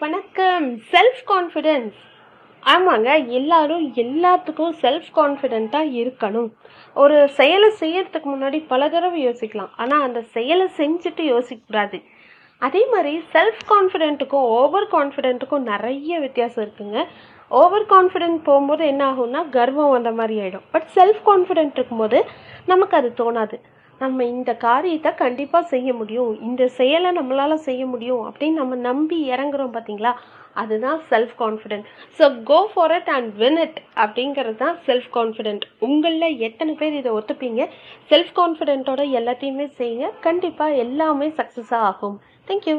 வணக்கம். Self confidence ஆமாங்க எல்லாரும் எல்லாத்துக்கும் செல்ஃப் கான்ஃபிடென்ட்டாக இருக்கணும். ஒரு செயலை செய்யறதுக்கு முன்னாடி பல தடவை யோசிக்கலாம். ஆனால் அந்த செயலை செஞ்சுட்டு யோசிக்கக்கூடாது. அதே மாதிரி செல்ஃப் கான்ஃபிடென்ட்டுக்கும் ஓவர் கான்ஃபிடென்ட்டுக்கும் நிறைய வித்தியாசம் இருக்குங்க. ஓவர் கான்ஃபிடென்ட் போகும்போது என்ன ஆகும்னா கர்வம் வந்த மாதிரி ஆகிடும் பட் செல்ஃப் கான்ஃபிடென்ட் இருக்கும்போது நமக்கு அது தோணாது. நம்ம இந்த காரியத்தை கண்டிப்பாக செய்ய முடியும். இந்த செயலை நம்மளால் செய்ய முடியும் அப்படின்னு நம்ம நம்பி இறங்குறோம் பார்த்தீங்களா அதுதான் self confident so go for it and win it அப்படிங்கிறது தான் செல்ஃப் கான்ஃபிடென்ட் உங்களில் எத்தனை பேர் இதை ஒத்துப்பீங்க? செல்ஃப் கான்ஃபிடென்ட்டோட எல்லாத்தையுமே செய்யுங்க. கண்டிப்பாக எல்லாமே சக்ஸஸாக ஆகும். தேங்க்யூ